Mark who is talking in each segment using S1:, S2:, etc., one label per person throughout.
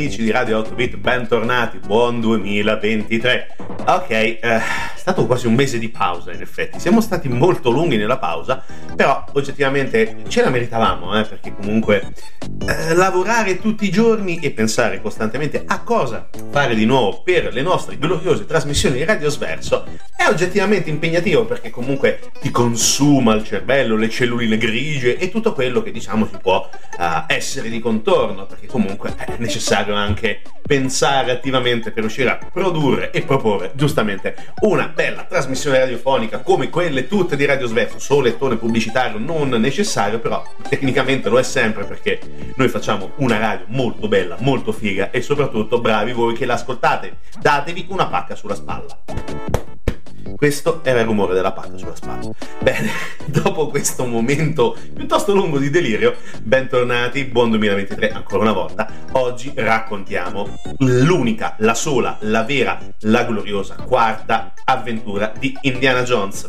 S1: Amici di Radio 8 Bit, bentornati, buon 2023. Ok, eh, è stato quasi un mese di pausa in effetti, siamo stati molto lunghi nella pausa, però oggettivamente ce la meritavamo, eh, perché comunque eh, lavorare tutti i giorni e pensare costantemente a cosa fare di nuovo per le nostre gloriose trasmissioni di Radio Sverso oggettivamente impegnativo perché comunque ti consuma il cervello, le celluline grigie e tutto quello che diciamo si può uh, essere di contorno, perché comunque è necessario anche pensare attivamente per riuscire a produrre e proporre giustamente una bella trasmissione radiofonica come quelle tutte di Radio Sverso, solo lettone pubblicitario non necessario, però tecnicamente lo è sempre perché noi facciamo una radio molto bella, molto figa e soprattutto bravi voi che l'ascoltate. Datevi una pacca sulla spalla. Questo era il rumore della palla sulla spalla. Bene, dopo questo momento piuttosto lungo di delirio, bentornati, buon 2023 ancora una volta. Oggi raccontiamo l'unica, la sola, la vera, la gloriosa quarta avventura di Indiana Jones.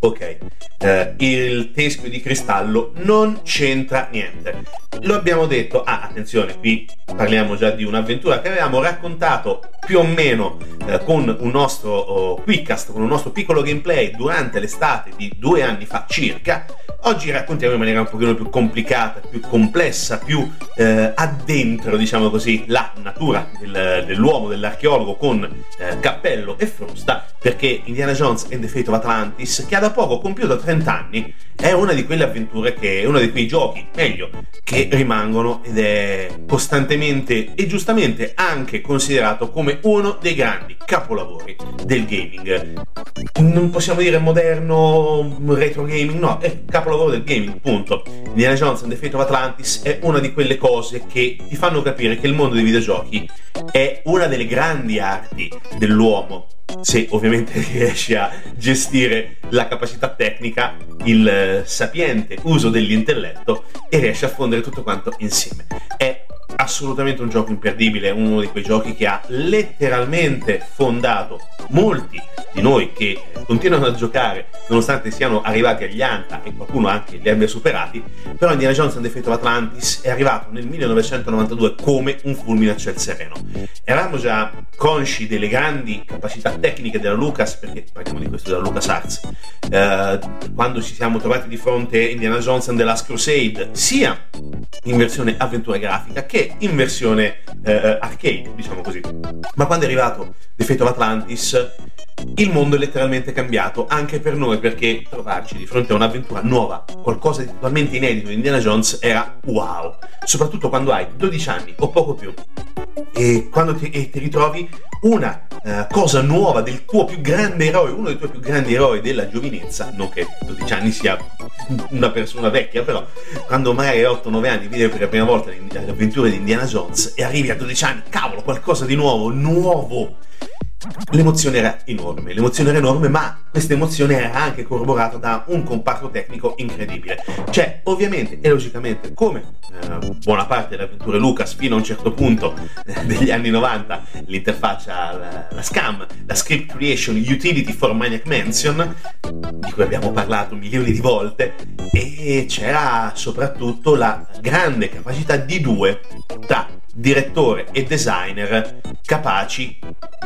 S1: Ok, eh, il teschio di cristallo non c'entra niente. Lo abbiamo detto, ah attenzione, qui parliamo già di un'avventura che avevamo raccontato più o meno eh, con un nostro oh, quickcast, con un nostro piccolo gameplay durante l'estate di due anni fa circa. Oggi raccontiamo in maniera un pochino più complicata, più complessa, più eh, addentro, diciamo così, la natura del, dell'uomo, dell'archeologo con eh, cappello e frusta, perché Indiana Jones and the Fate of Atlantis, che ha da poco compiuto 30 anni, è una di quelle avventure che è uno di quei giochi, meglio, che rimangono ed è costantemente e giustamente anche considerato come uno dei grandi capolavori del gaming. Non possiamo dire moderno retro gaming, no, è capolavoro del gaming, punto. Indiana Jones and the Fate of Atlantis è una di quelle cose che ti fanno capire che il mondo dei videogiochi è una delle grandi arti dell'uomo se ovviamente riesci a gestire la capacità tecnica, il eh, sapiente uso dell'intelletto e riesci a fondere tutto quanto insieme. È assolutamente un gioco imperdibile, uno di quei giochi che ha letteralmente fondato molti di noi che continuano a giocare nonostante siano arrivati agli ANTA e qualcuno anche li abbia superati, però Indiana Jones and the Fate of Atlantis è arrivato nel 1992 come un fulmine a ciel sereno. Eravamo già consci delle grandi capacità tecniche della Lucas, perché parliamo di questo della LucasArts, eh, quando ci siamo trovati di fronte a Indiana Jones and the Last Crusade, sia in versione avventura grafica che in versione eh, arcade, diciamo così. Ma quando è arrivato The Fate of Atlantis, il mondo è letteralmente cambiato anche per noi perché trovarci di fronte a un'avventura nuova, qualcosa di totalmente inedito di Indiana Jones era wow, soprattutto quando hai 12 anni o poco più e quando ti, e ti ritrovi una uh, cosa nuova del tuo più grande eroe, uno dei tuoi più grandi eroi della giovinezza, non che 12 anni sia una persona vecchia, però quando magari hai 8-9 anni vedi per la prima volta le avventure di Indiana Jones e arrivi a 12 anni, cavolo, qualcosa di nuovo, nuovo L'emozione era enorme, l'emozione era enorme, ma questa emozione era anche corroborata da un comparto tecnico incredibile. Cioè, ovviamente e logicamente, come eh, buona parte delle avventure Lucas fino a un certo punto eh, degli anni 90, l'interfaccia, la, la, SCAM, la Script Creation Utility for Maniac Mansion, di cui abbiamo parlato milioni di volte, e c'era soprattutto la grande capacità di due tra direttore e designer capaci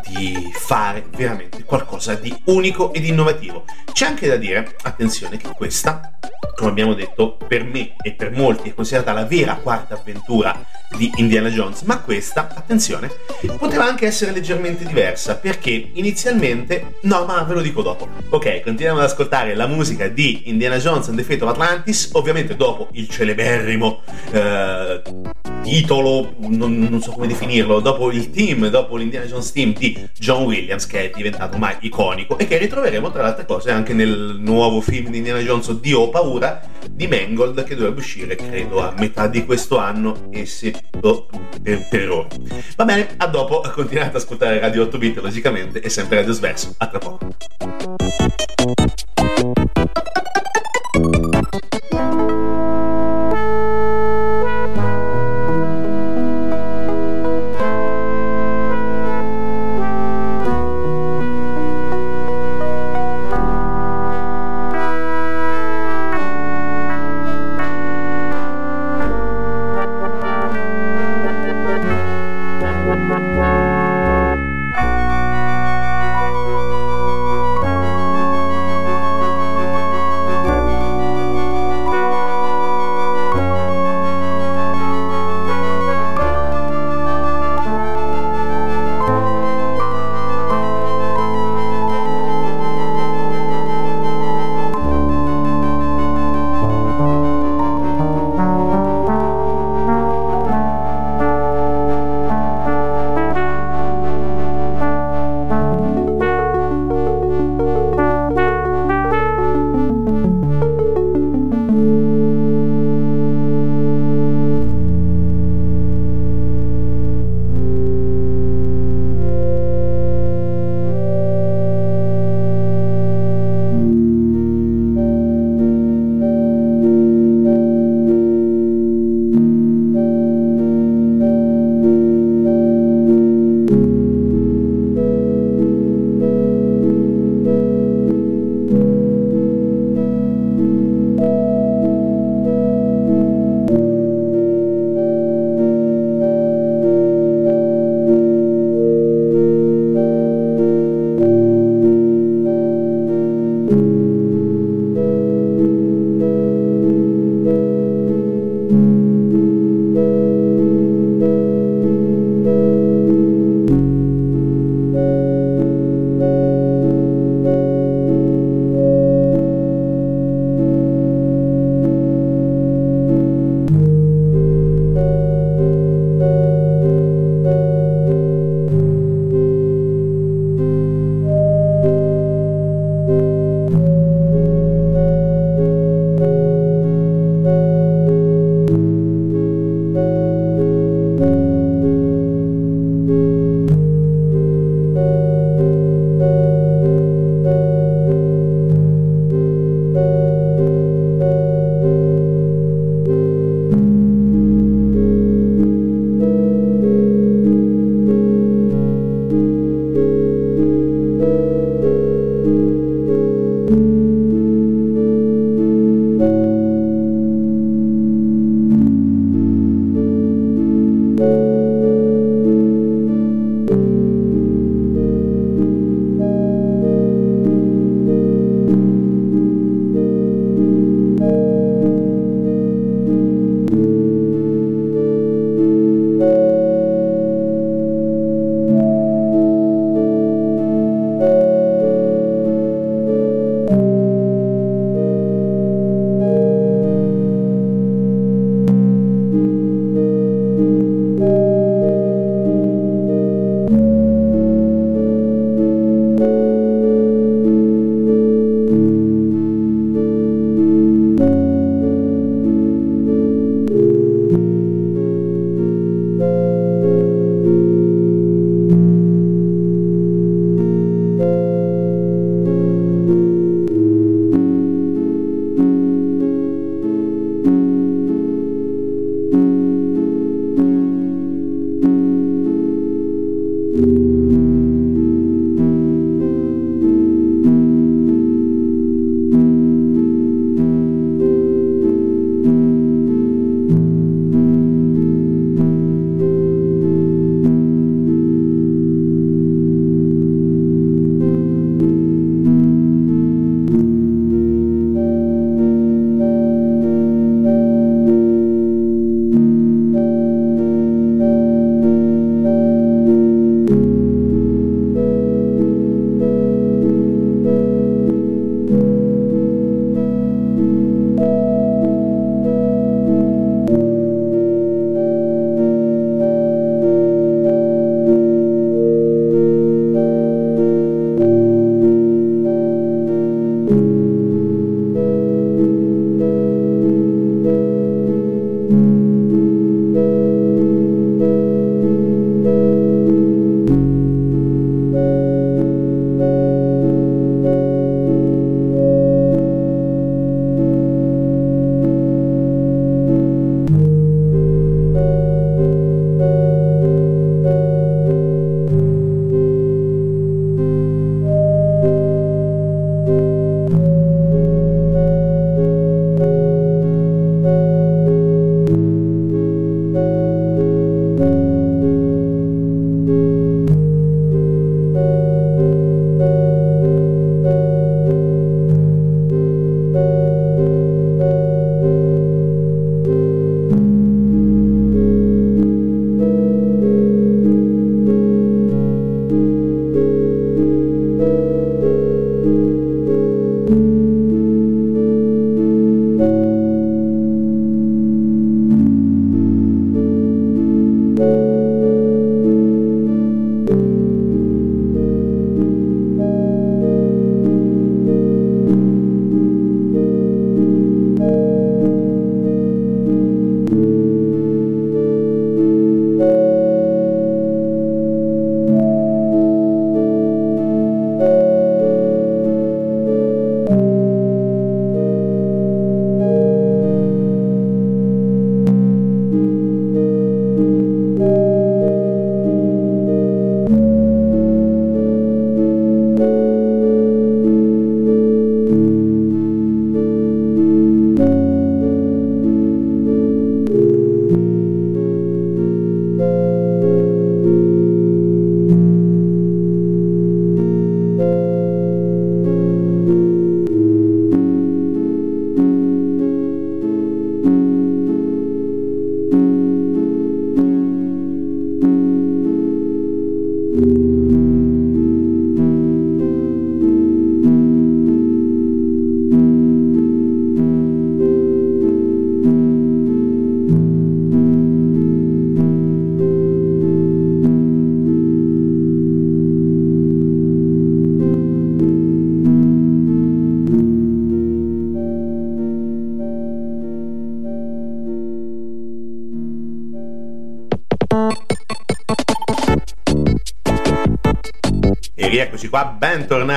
S1: di fare veramente qualcosa di unico ed innovativo. C'è anche da dire, attenzione, che questa, come abbiamo detto, per me e per molti è considerata la vera quarta avventura di Indiana Jones, ma questa, attenzione, poteva anche essere leggermente diversa perché inizialmente, no, ma ve lo dico dopo. Ok, continuiamo ad ascoltare la musica di Indiana Jones and the Fate of Atlantis, ovviamente dopo il celeberrimo eh, titolo, non, non, so come definirlo, dopo il team, dopo l'Indiana Jones team di John Williams, che è diventato ormai iconico e che ritroveremo tra le altre cose anche nel nuovo film di Indiana Jones, Dio ho paura, di Mangold, che dovrebbe uscire credo a metà di questo anno e se oh, per, per ora. Va bene, a dopo, continuate ad ascoltare Radio 8 bit logicamente e sempre Radio Sverso. A tra poco.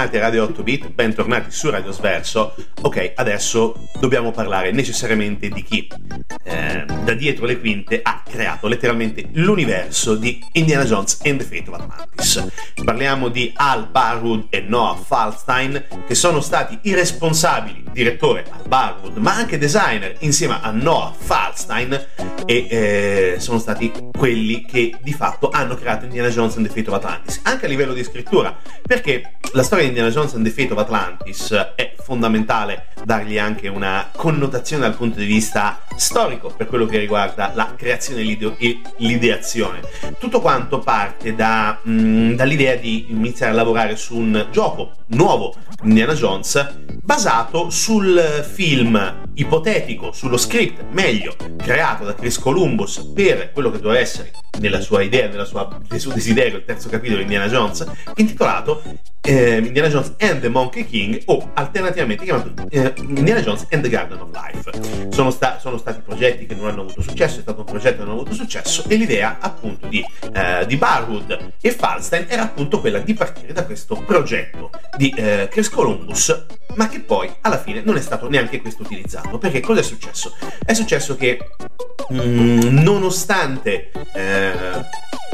S1: Bentornati a Radio 8 Bit, bentornati su Radio Sverso. Ok, adesso dobbiamo parlare necessariamente di chi eh, da dietro le quinte ha creato letteralmente l'universo di Indiana Jones and the Fate of Atlantis. Parliamo di Al Barwood e Noah Falstein, che sono stati i responsabili, direttore Al Barwood, ma anche designer, insieme a Noah Falstein, e eh, sono stati quelli che di fatto hanno creato Indiana Jones and the Fate of Atlantis, anche a livello di scrittura perché la storia di Indiana Jones and the Fate of Atlantis è fondamentale dargli anche una connotazione dal punto di vista storico per quello che riguarda la creazione e l'ideazione. Tutto quanto parte da, mh, mm, dall'idea di iniziare a lavorare su un gioco nuovo, Indiana Jones, basato sul film ipotetico, sullo script, meglio, creato da Chris Columbus per quello che doveva essere nella sua idea, nella sua, nel suo desiderio, il terzo capitolo di Indiana Jones, intitolato eh, Indiana Jones and the Monkey King o alternativamente chiamato eh, Indiana Jones and the Garden of Life. Sono, sta- sono, stati progetti che non hanno avuto successo, è stato un progetto che non ha avuto successo e l'idea appunto di, eh, di Barwood e Falstein era appunto quella di partire da questo progetto di eh, Chris Columbus ma che poi alla fine non è stato neanche questo utilizzato perché cosa è successo? È successo che mm, nonostante eh,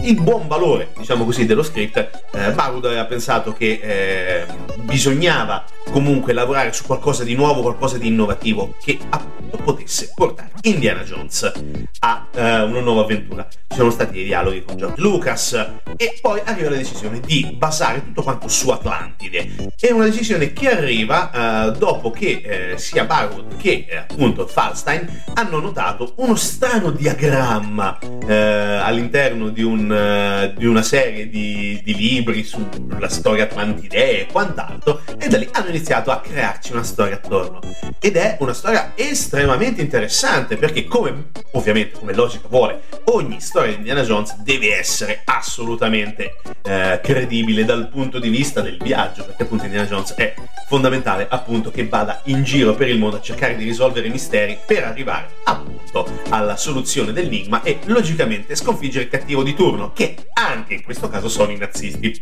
S1: il buon valore, diciamo così, dello script, eh, Barwood aveva pensato che eh, bisognava comunque lavorare su qualcosa di nuovo, qualcosa di innovativo che appunto potesse portare Indiana Jones a eh, una nuova avventura. Ci sono stati dei dialoghi con George Lucas e poi arriva la decisione di basare tutto quanto su Atlantide. È una decisione che arriva eh, dopo che eh, sia Barwood che eh, appunto Falstein hanno notato uno strano diagramma all'interno di, un, eh, di, una serie di, di libri sulla storia atlantidea e quant'altro e da lì hanno iniziato a crearci una storia attorno. Ed è una storia estremamente interessante perché, come ovviamente, come logica vuole, ogni storia di Indiana Jones deve essere assolutamente eh, credibile dal punto di vista del viaggio, perché appunto Indiana Jones è fondamentale appunto che vada in giro per il mondo a cercare di risolvere i misteri per arrivare appunto alla soluzione dell'enigma e logicamente sconfiggere il cattivo di turno, che anche in questo caso sono i nazisti.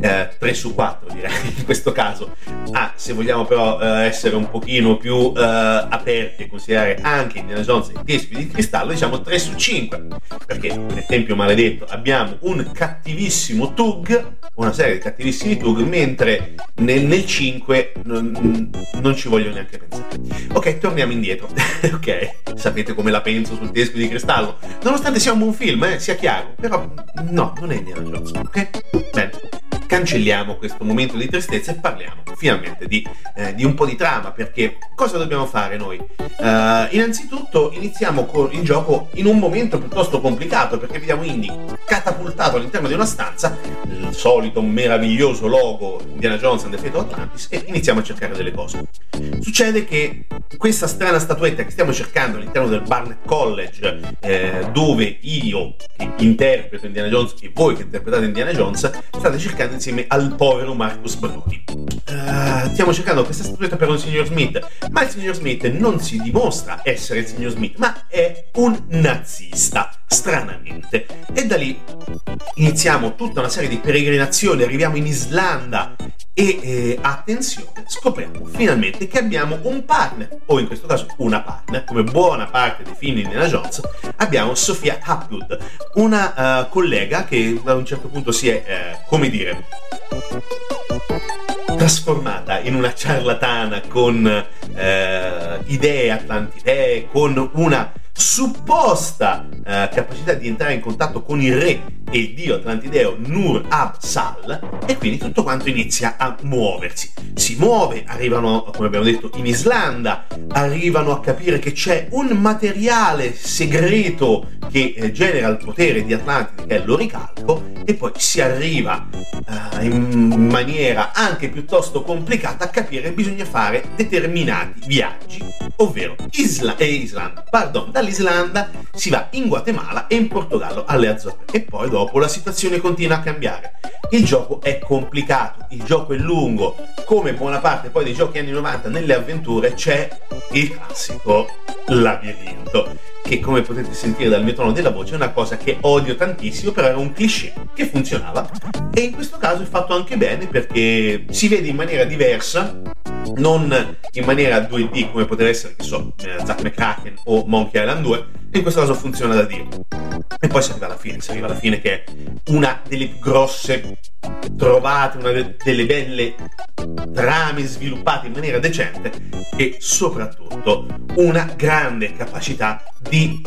S1: Eh, 3 su 4 direi in questo caso. Ah, se vogliamo però eh, essere un pochino più eh, aperti e considerare anche Indiana Jones e i tespi di cristallo, diciamo 3 su 5, perché nel Tempio Maledetto abbiamo un cattivissimo Tug, una serie di cattivissimi Tug, mentre nel, nel 5 non, non, ci voglio neanche pensare. Ok, torniamo indietro. ok, sapete come la penso sul teschio di cristallo? Nonostante sia un buon film, eh, sia chiaro, però no, non è Indiana Jones, ok? Bene cancelliamo questo momento di tristezza e parliamo finalmente di, eh, di un po' di trama, perché cosa dobbiamo fare noi? Uh, innanzitutto iniziamo con il gioco in un momento piuttosto complicato, perché vediamo Indy catapultato all'interno di una stanza, il solito meraviglioso logo Indiana Jones and the Fate of Atlantis, e iniziamo a cercare delle cose. Succede che questa strana statuetta che stiamo cercando all'interno del Barnett College, eh, dove io che interpreto Indiana Jones e voi che interpretate Indiana Jones, state cercando insieme al povero Marcus Bruni. Uh, stiamo cercando questa statuetta per un signor Smith, ma il signor Smith non si dimostra essere il signor Smith, ma è un nazista, stranamente. E da lì iniziamo tutta una serie di peregrinazioni, arriviamo in Islanda e eh, attenzione, scopriamo finalmente che abbiamo un partner, o in questo caso una partner, come buona parte dei film di Indiana Jones, abbiamo Sofia Hapgood, una uh, collega che da un certo punto si è, uh, come dire, trasformata in una ciarlatana con eh, idee atlantidee, con una supposta eh, capacità di entrare in contatto con il re e il dio atlantideo Nur Ab-Sal e quindi tutto quanto inizia a muoversi. Si muove, arrivano, come abbiamo detto, in Islanda, arrivano a capire che c'è un materiale segreto che eh, genera il potere di Atlantide, che è l'oricalco, e poi si arriva eh, in maniera anche piuttosto complicata a capire che bisogna fare determinati viaggi, ovvero Isla- e Islanda, pardon, dall'Islanda si va in Guatemala e in Portogallo alle Azzorre e poi dopo la situazione continua a cambiare. Il gioco è complicato, il gioco è lungo, come buona parte poi dei giochi anni 90 nelle avventure c'è il classico labirinto che come potete sentire dal mio tono della voce è una cosa che odio tantissimo, però era un cliché che funzionava. E in questo caso è fatto anche bene perché si vede in maniera diversa non in maniera 2D come potrebbe essere, che so, eh, Zack McCracken o Monkey Island 2, e in questo caso funziona da Dio. E poi si arriva alla fine, si arriva alla fine che è una delle grosse trovate, una de- delle belle trame sviluppate in maniera decente e soprattutto una grande capacità di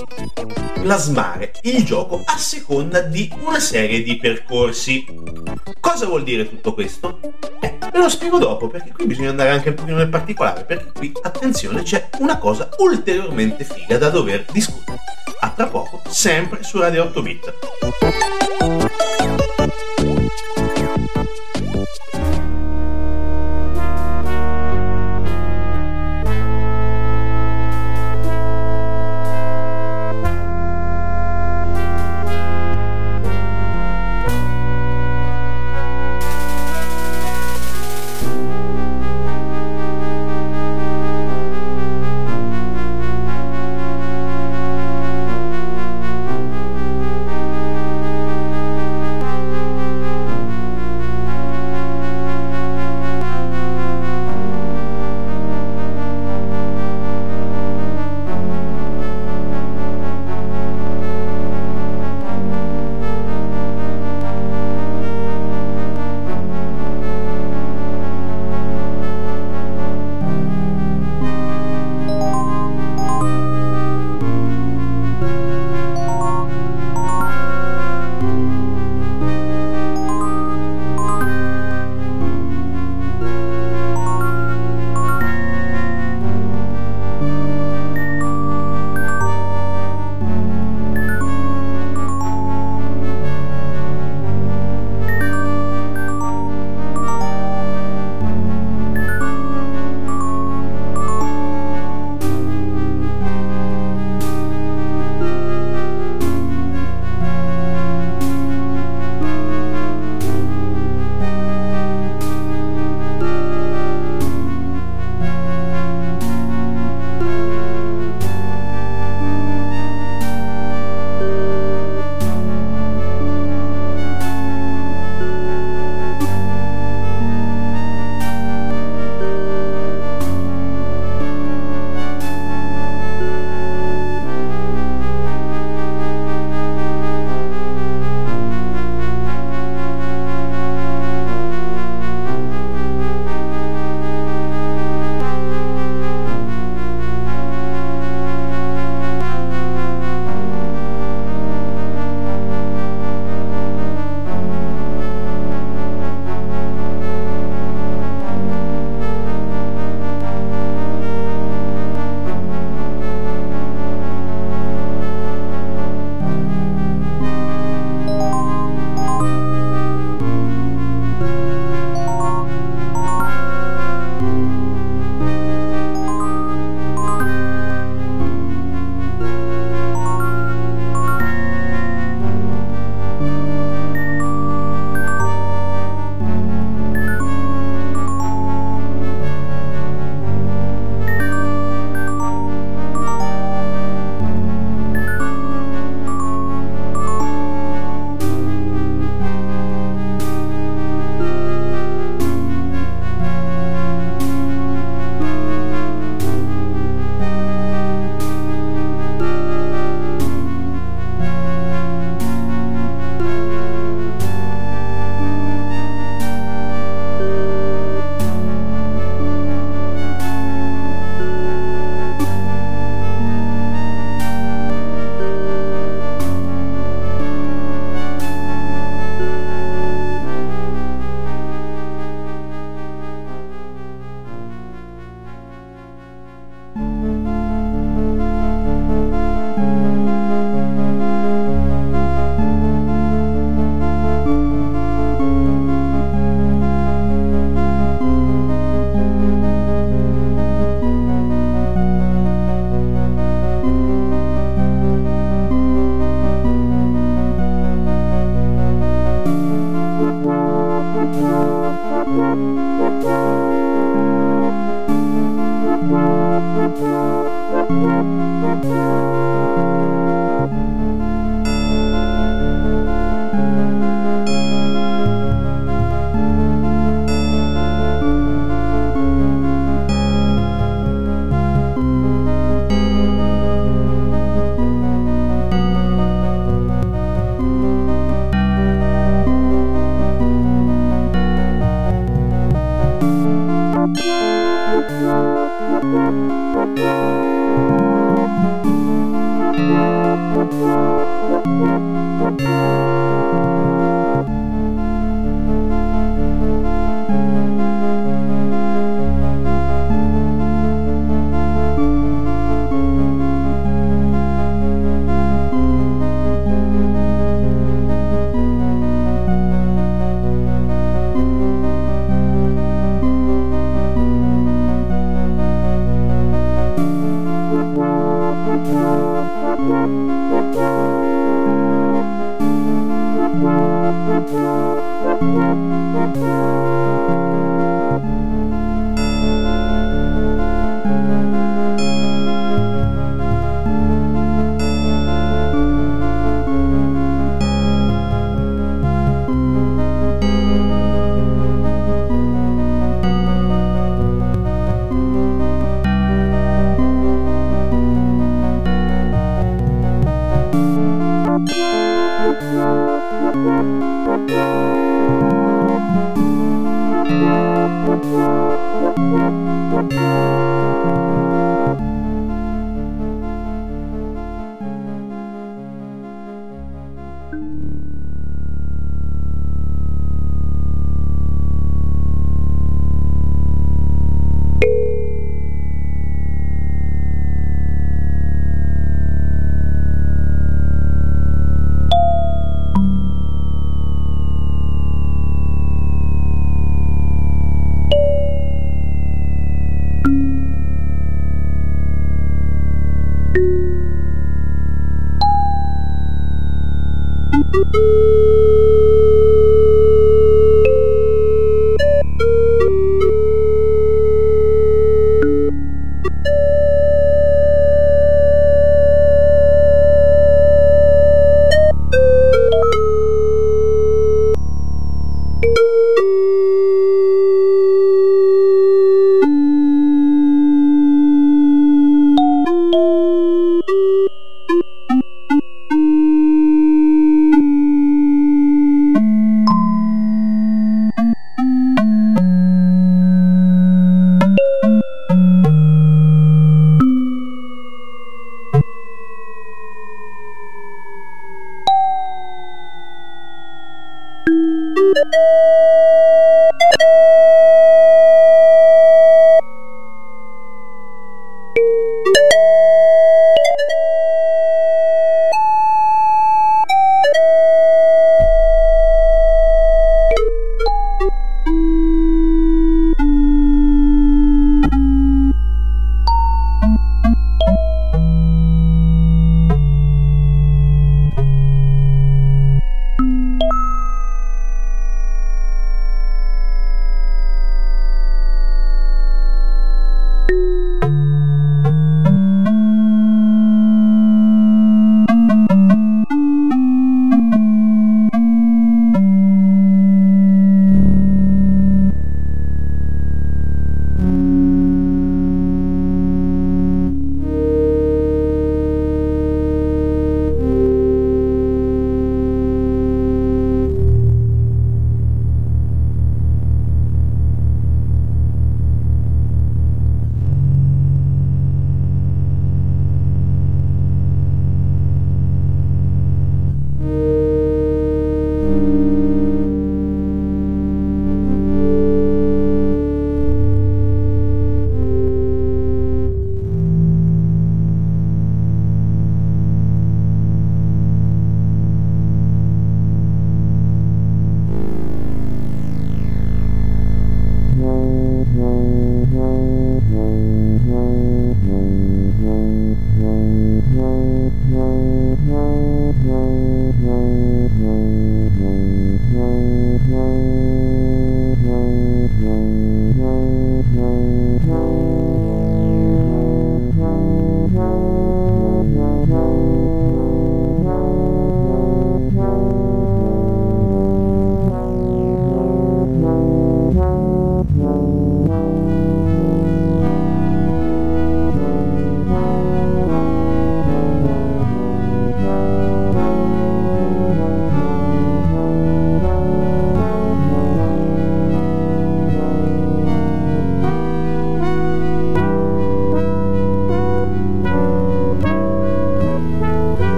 S1: plasmare il gioco a seconda di una serie di percorsi. Cosa vuol dire tutto questo? Eh, ve lo spiego dopo perché qui bisogna andare anche un pochino nel particolare perché qui, attenzione, c'è una cosa ulteriormente figa da dover discutere. A tra poco, sempre su Radio 8 Bit.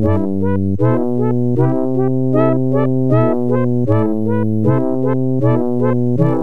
S1: Thank you.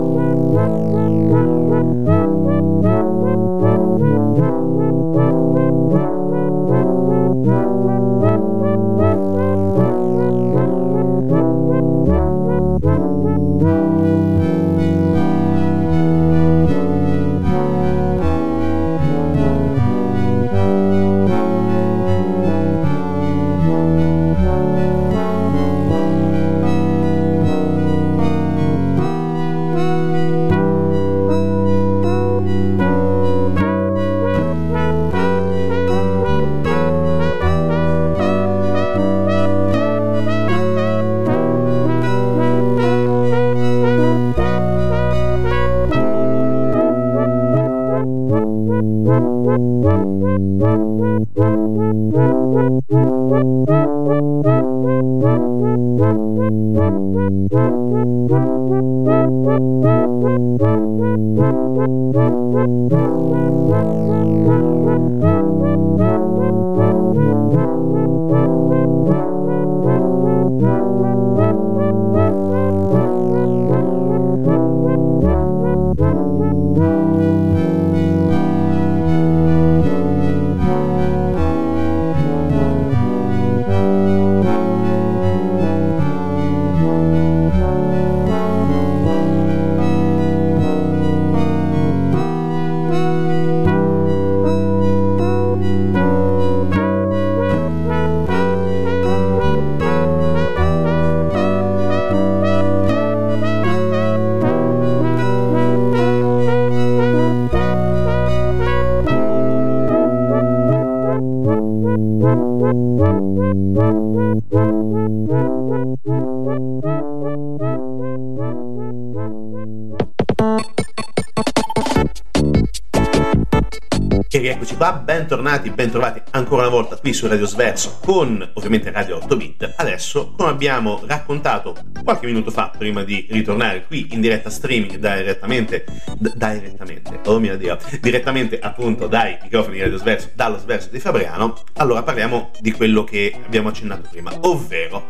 S1: Bentornati, bentrovati ancora una volta qui su Radio Sverso con ovviamente Radio 8 Bit. Adesso, come abbiamo raccontato qualche minuto fa, prima di ritornare qui in diretta streaming direttamente, d- direttamente, oh mio Dio, direttamente appunto dai microfoni di Radio Sverso, dallo Sverso di Fabriano, allora parliamo di quello che abbiamo accennato prima, ovvero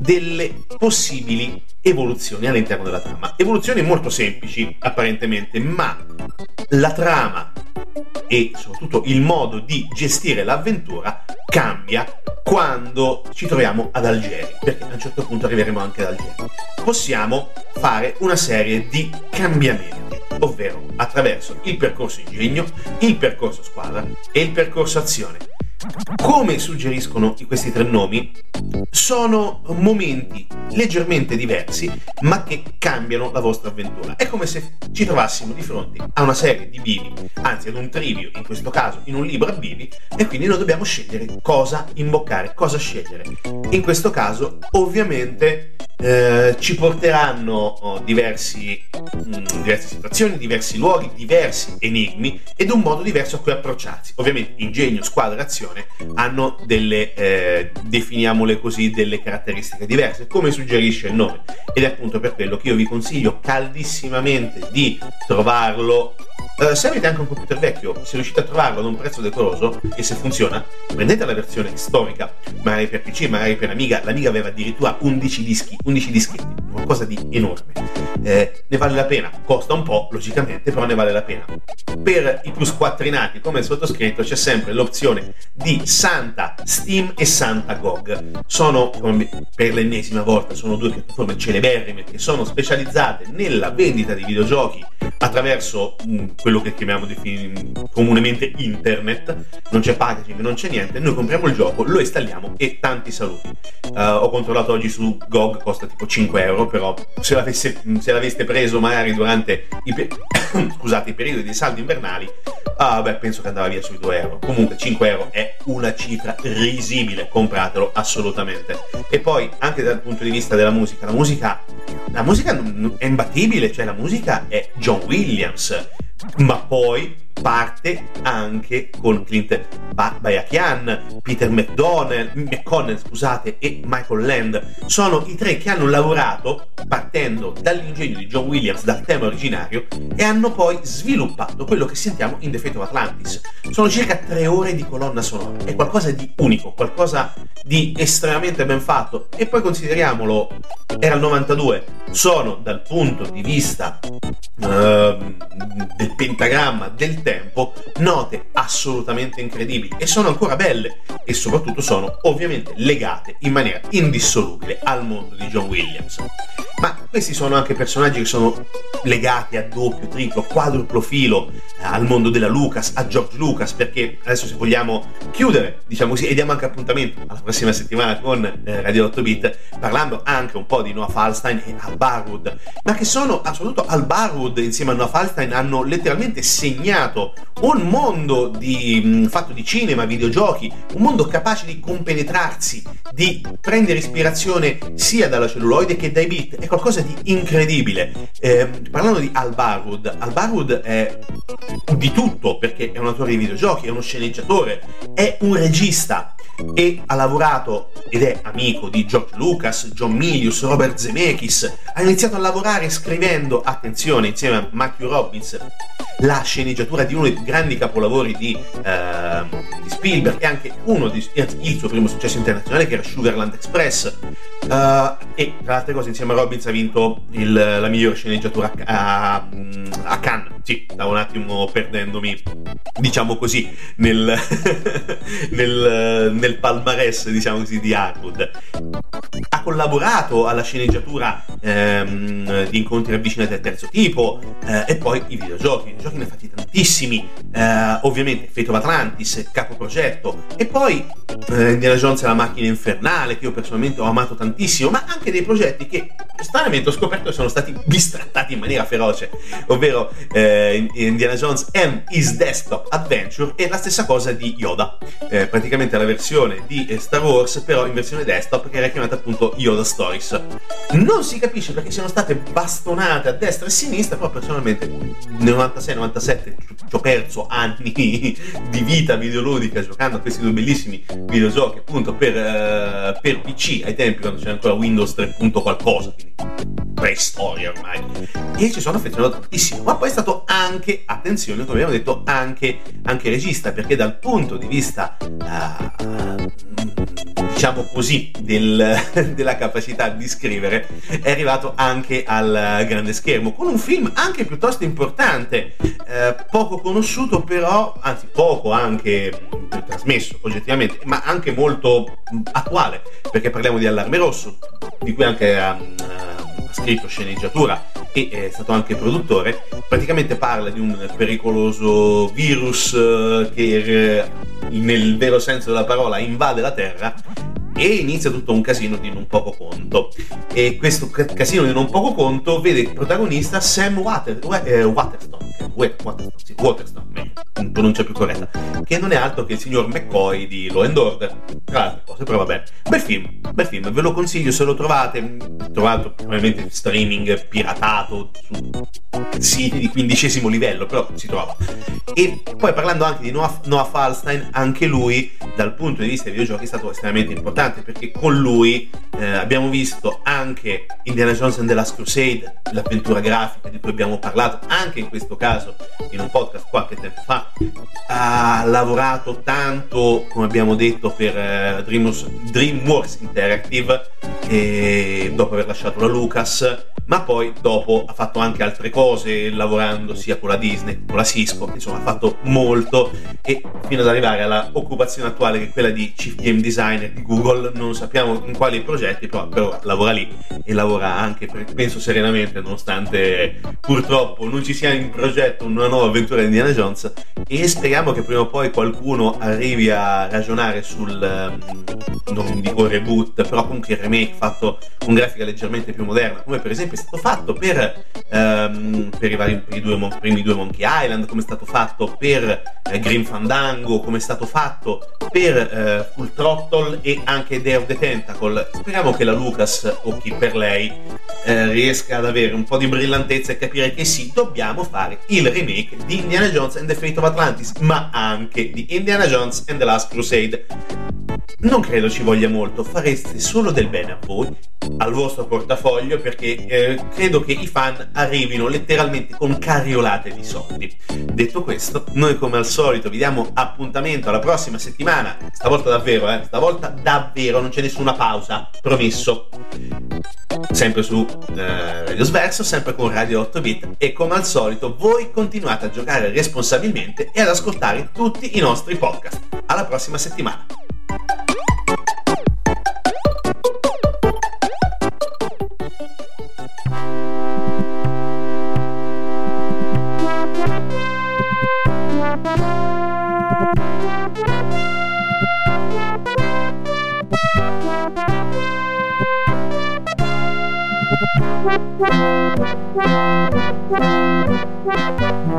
S1: delle possibili evoluzioni all'interno della trama. Evoluzioni molto semplici apparentemente, ma la trama e soprattutto il modo di gestire l'avventura cambia quando ci troviamo ad Algeri, perché a un certo punto arriveremo anche ad Algeri. Possiamo fare una serie di cambiamenti, ovvero attraverso il percorso ingegno, il percorso squadra e il percorso azione come suggeriscono questi tre nomi, sono momenti leggermente diversi, ma che cambiano la vostra avventura. È come se ci trovassimo di fronte a una serie di bivi, anzi ad un trivio, in questo caso in un libro a bivi, e quindi noi dobbiamo scegliere cosa imboccare, cosa scegliere. In questo caso, ovviamente, eh, ci porteranno oh, diversi, mh, mm, diverse situazioni, diversi luoghi, diversi enigmi ed un modo diverso a cui approcciarsi. Ovviamente ingegno, squadra, azione hanno delle, eh, definiamole così, delle caratteristiche diverse, come suggerisce il nome. Ed è appunto per quello che io vi consiglio caldissimamente di trovarlo Uh, se avete anche un computer vecchio, se riuscite a trovarlo ad un prezzo decoroso e se funziona, prendete la versione storica, magari per PC, magari per Amiga. L'Amiga aveva addirittura 11 dischi, 11 dischetti, qualcosa di enorme. Eh, ne vale la pena, costa un po', logicamente, però ne vale la pena. Per i più squattrinati come sottoscritto c'è sempre l'opzione di Santa Steam e Santa GOG. Sono, per l'ennesima volta, sono due piattaforme celeberrime che sono specializzate nella vendita di videogiochi attraverso mm, quello che chiamiamo comunemente internet, non c'è packaging, non c'è niente, noi compriamo il gioco, lo installiamo e tanti saluti. Uh, ho controllato oggi su GOG, costa tipo 5 euro, però se, l'avesse, se l'aveste preso magari durante i, pe- scusate, i periodi di saldi invernali, uh, beh, penso che andava via sui 2 euro. Comunque 5 euro è una cifra risibile, compratelo assolutamente. E poi anche dal punto di vista della musica, la musica, la musica è imbattibile, cioè la musica è John Williams ma poi parte anche con Clint Bayakian, Peter McDonnell, McConnell scusate, e Michael Land. Sono i tre che hanno lavorato partendo dall'ingegno di John Williams, dal tema originario, e hanno poi sviluppato quello che sentiamo in The Fate of Atlantis. Sono circa tre ore di colonna sonora, è qualcosa di unico, qualcosa di estremamente ben fatto. E poi consideriamolo, era il 92, sono dal punto di vista uh, del pentagramma del tempo note assolutamente incredibili e sono ancora belle e soprattutto sono ovviamente legate in maniera indissolubile al mondo di John Williams. Ma questi sono anche personaggi che sono legati a doppio, triplo, quadruplo filo eh, al mondo della Lucas, a George Lucas, perché adesso se vogliamo chiudere, diciamo così, e diamo anche appuntamento alla prossima settimana con eh, Radio 8 Bit, parlando anche un po' di Noah Falstein e Al Barwood, ma che sono, soprattutto Al Barwood insieme a Noah Falstein hanno letteralmente segnato un mondo di, fatto di cinema, videogiochi, un mondo capace di compenetrarsi, di prendere ispirazione sia dalla celluloide che dai beat, è qualcosa di incredibile. Eh, parlando di Al Barwood, Al Barwood è di tutto perché è un autore di videogiochi, è uno sceneggiatore, è un regista e ha lavorato ed è amico di George Lucas, John Milius, Robert Zemeckis. Ha iniziato a lavorare scrivendo, attenzione, insieme a Matthew Robbins, la sceneggiatura di uno dei grandi capolavori di, uh, di Spielberg e anche uno di, il suo primo successo internazionale che era Sugarland Express. Uh, e tra le altre cose, insieme a Robbins ha vinto il, la migliore sceneggiatura a, a, a Cannes. Sì, stavo un attimo perdendomi, diciamo così, nel, nel, nel palmarès, diciamo così, di Harwood. Ha collaborato alla sceneggiatura ehm, di incontri avvicinati al terzo tipo eh, e poi i videogiochi. I videogiochi ne ha fatti tantissimi, eh, ovviamente Fate of Atlantis, capo progetto, e poi eh, Indiana Jones e la macchina infernale, che io personalmente ho amato tantissimo, ma anche dei progetti che stranamente ho scoperto che sono stati bistrattati in maniera feroce, ovvero eh, Indiana Jones and His Desktop Adventure e la stessa cosa di Yoda, eh, praticamente la versione di eh, Star Wars però in versione desktop che era chiamata appunto Yoda Stories. Non si capisce perché siano state bastonate a destra e a sinistra, però personalmente nel 96-97 ci ho perso anni di vita videoludica giocando a questi due bellissimi videogiochi appunto per, uh, per PC ai tempi quando c'era ancora Windows 3. qualcosa, quindi preistoria ormai. E ci sono affezionato tantissimo, ma poi è stato anche, attenzione, come abbiamo detto, anche, anche regista, perché dal punto di vista, uh, diciamo così, del, della capacità di scrivere, è arrivato anche al grande schermo, con un film anche piuttosto importante, eh, poco conosciuto però, anzi poco anche trasmesso oggettivamente, ma anche molto attuale, perché parliamo di Allarme Rosso, di cui anche ha, ha scritto sceneggiatura e è stato anche produttore, praticamente parla di un pericoloso virus eh, che eh, nel vero senso della parola invade la Terra e inizia tutto un casino di non poco conto. E questo casino di non poco conto vede il protagonista Sam Water, eh, Waterstone, Waterstone, sì, Waterstone pronuncia più corretta, che non è altro che il signor McCoy di Law and Order, tra le altre cose, però vabbè, bel film, bel film, ve lo consiglio se lo trovate, trovato probabilmente in streaming piratato su siti di quindicesimo livello, però si trova. E poi parlando anche di Noah, Noah Falstein, anche lui dal punto di vista dei videogiochi è stato estremamente importante perché con lui eh, abbiamo visto anche Indiana Jones and the Last Crusade, l'avventura grafica di cui abbiamo parlato anche in questo caso in un podcast qualche tempo fa. Ha lavorato tanto, come abbiamo detto, per eh, Dreamworks, DreamWorks Interactive e dopo aver lasciato la Lucas ma poi dopo ha fatto anche altre cose lavorando sia con la Disney che con la Cisco, insomma ha fatto molto e fino ad arrivare alla occupazione attuale che è quella di Chief Game Designer di Google, non sappiamo in quali progetti, però, però lavora lì e lavora anche, penso serenamente, nonostante purtroppo non ci sia in progetto una nuova avventura di Indiana Jones. E speriamo che prima o poi qualcuno arrivi a ragionare sul, um, non dico reboot, però comunque il remake fatto con grafica leggermente più moderna, come per esempio stato fatto per, ehm, per, i, vari, per i due, primi due Monkey Island, come è stato fatto per eh, Green Fandango, come è stato fatto per eh, Full Throttle e anche Day of the Tentacle. Speriamo che la Lucas o chi per lei eh, riesca ad avere un po' di brillantezza e capire che sì, dobbiamo fare il remake di Indiana Jones and the Fate of Atlantis, ma anche di Indiana Jones and the Last Crusade. Non credo ci voglia molto, fareste solo del bene a voi, al vostro portafoglio, perché eh, credo che i fan arrivino letteralmente con cariolate di soldi. Detto questo, noi come al solito vi diamo appuntamento alla prossima settimana, stavolta davvero, eh, stavolta davvero, non c'è nessuna pausa, promesso. Sempre su eh, Radio Sverso, sempre con Radio 8 bit e come al solito voi continuate a giocare responsabilmente e ad ascoltare tutti i nostri podcast. Alla prossima settimana.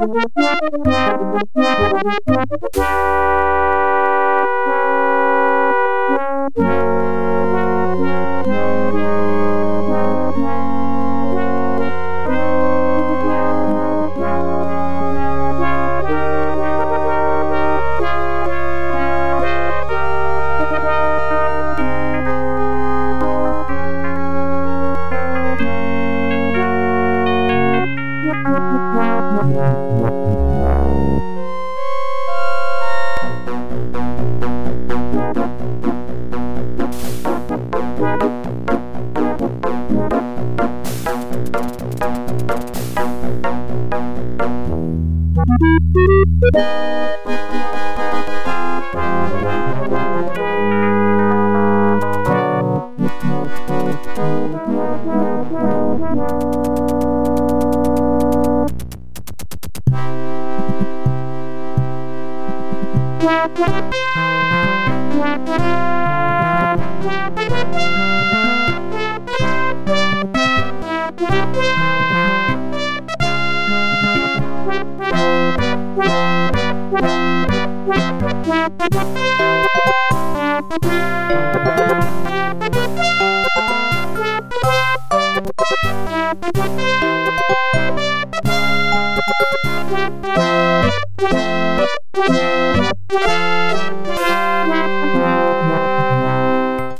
S2: Thank you.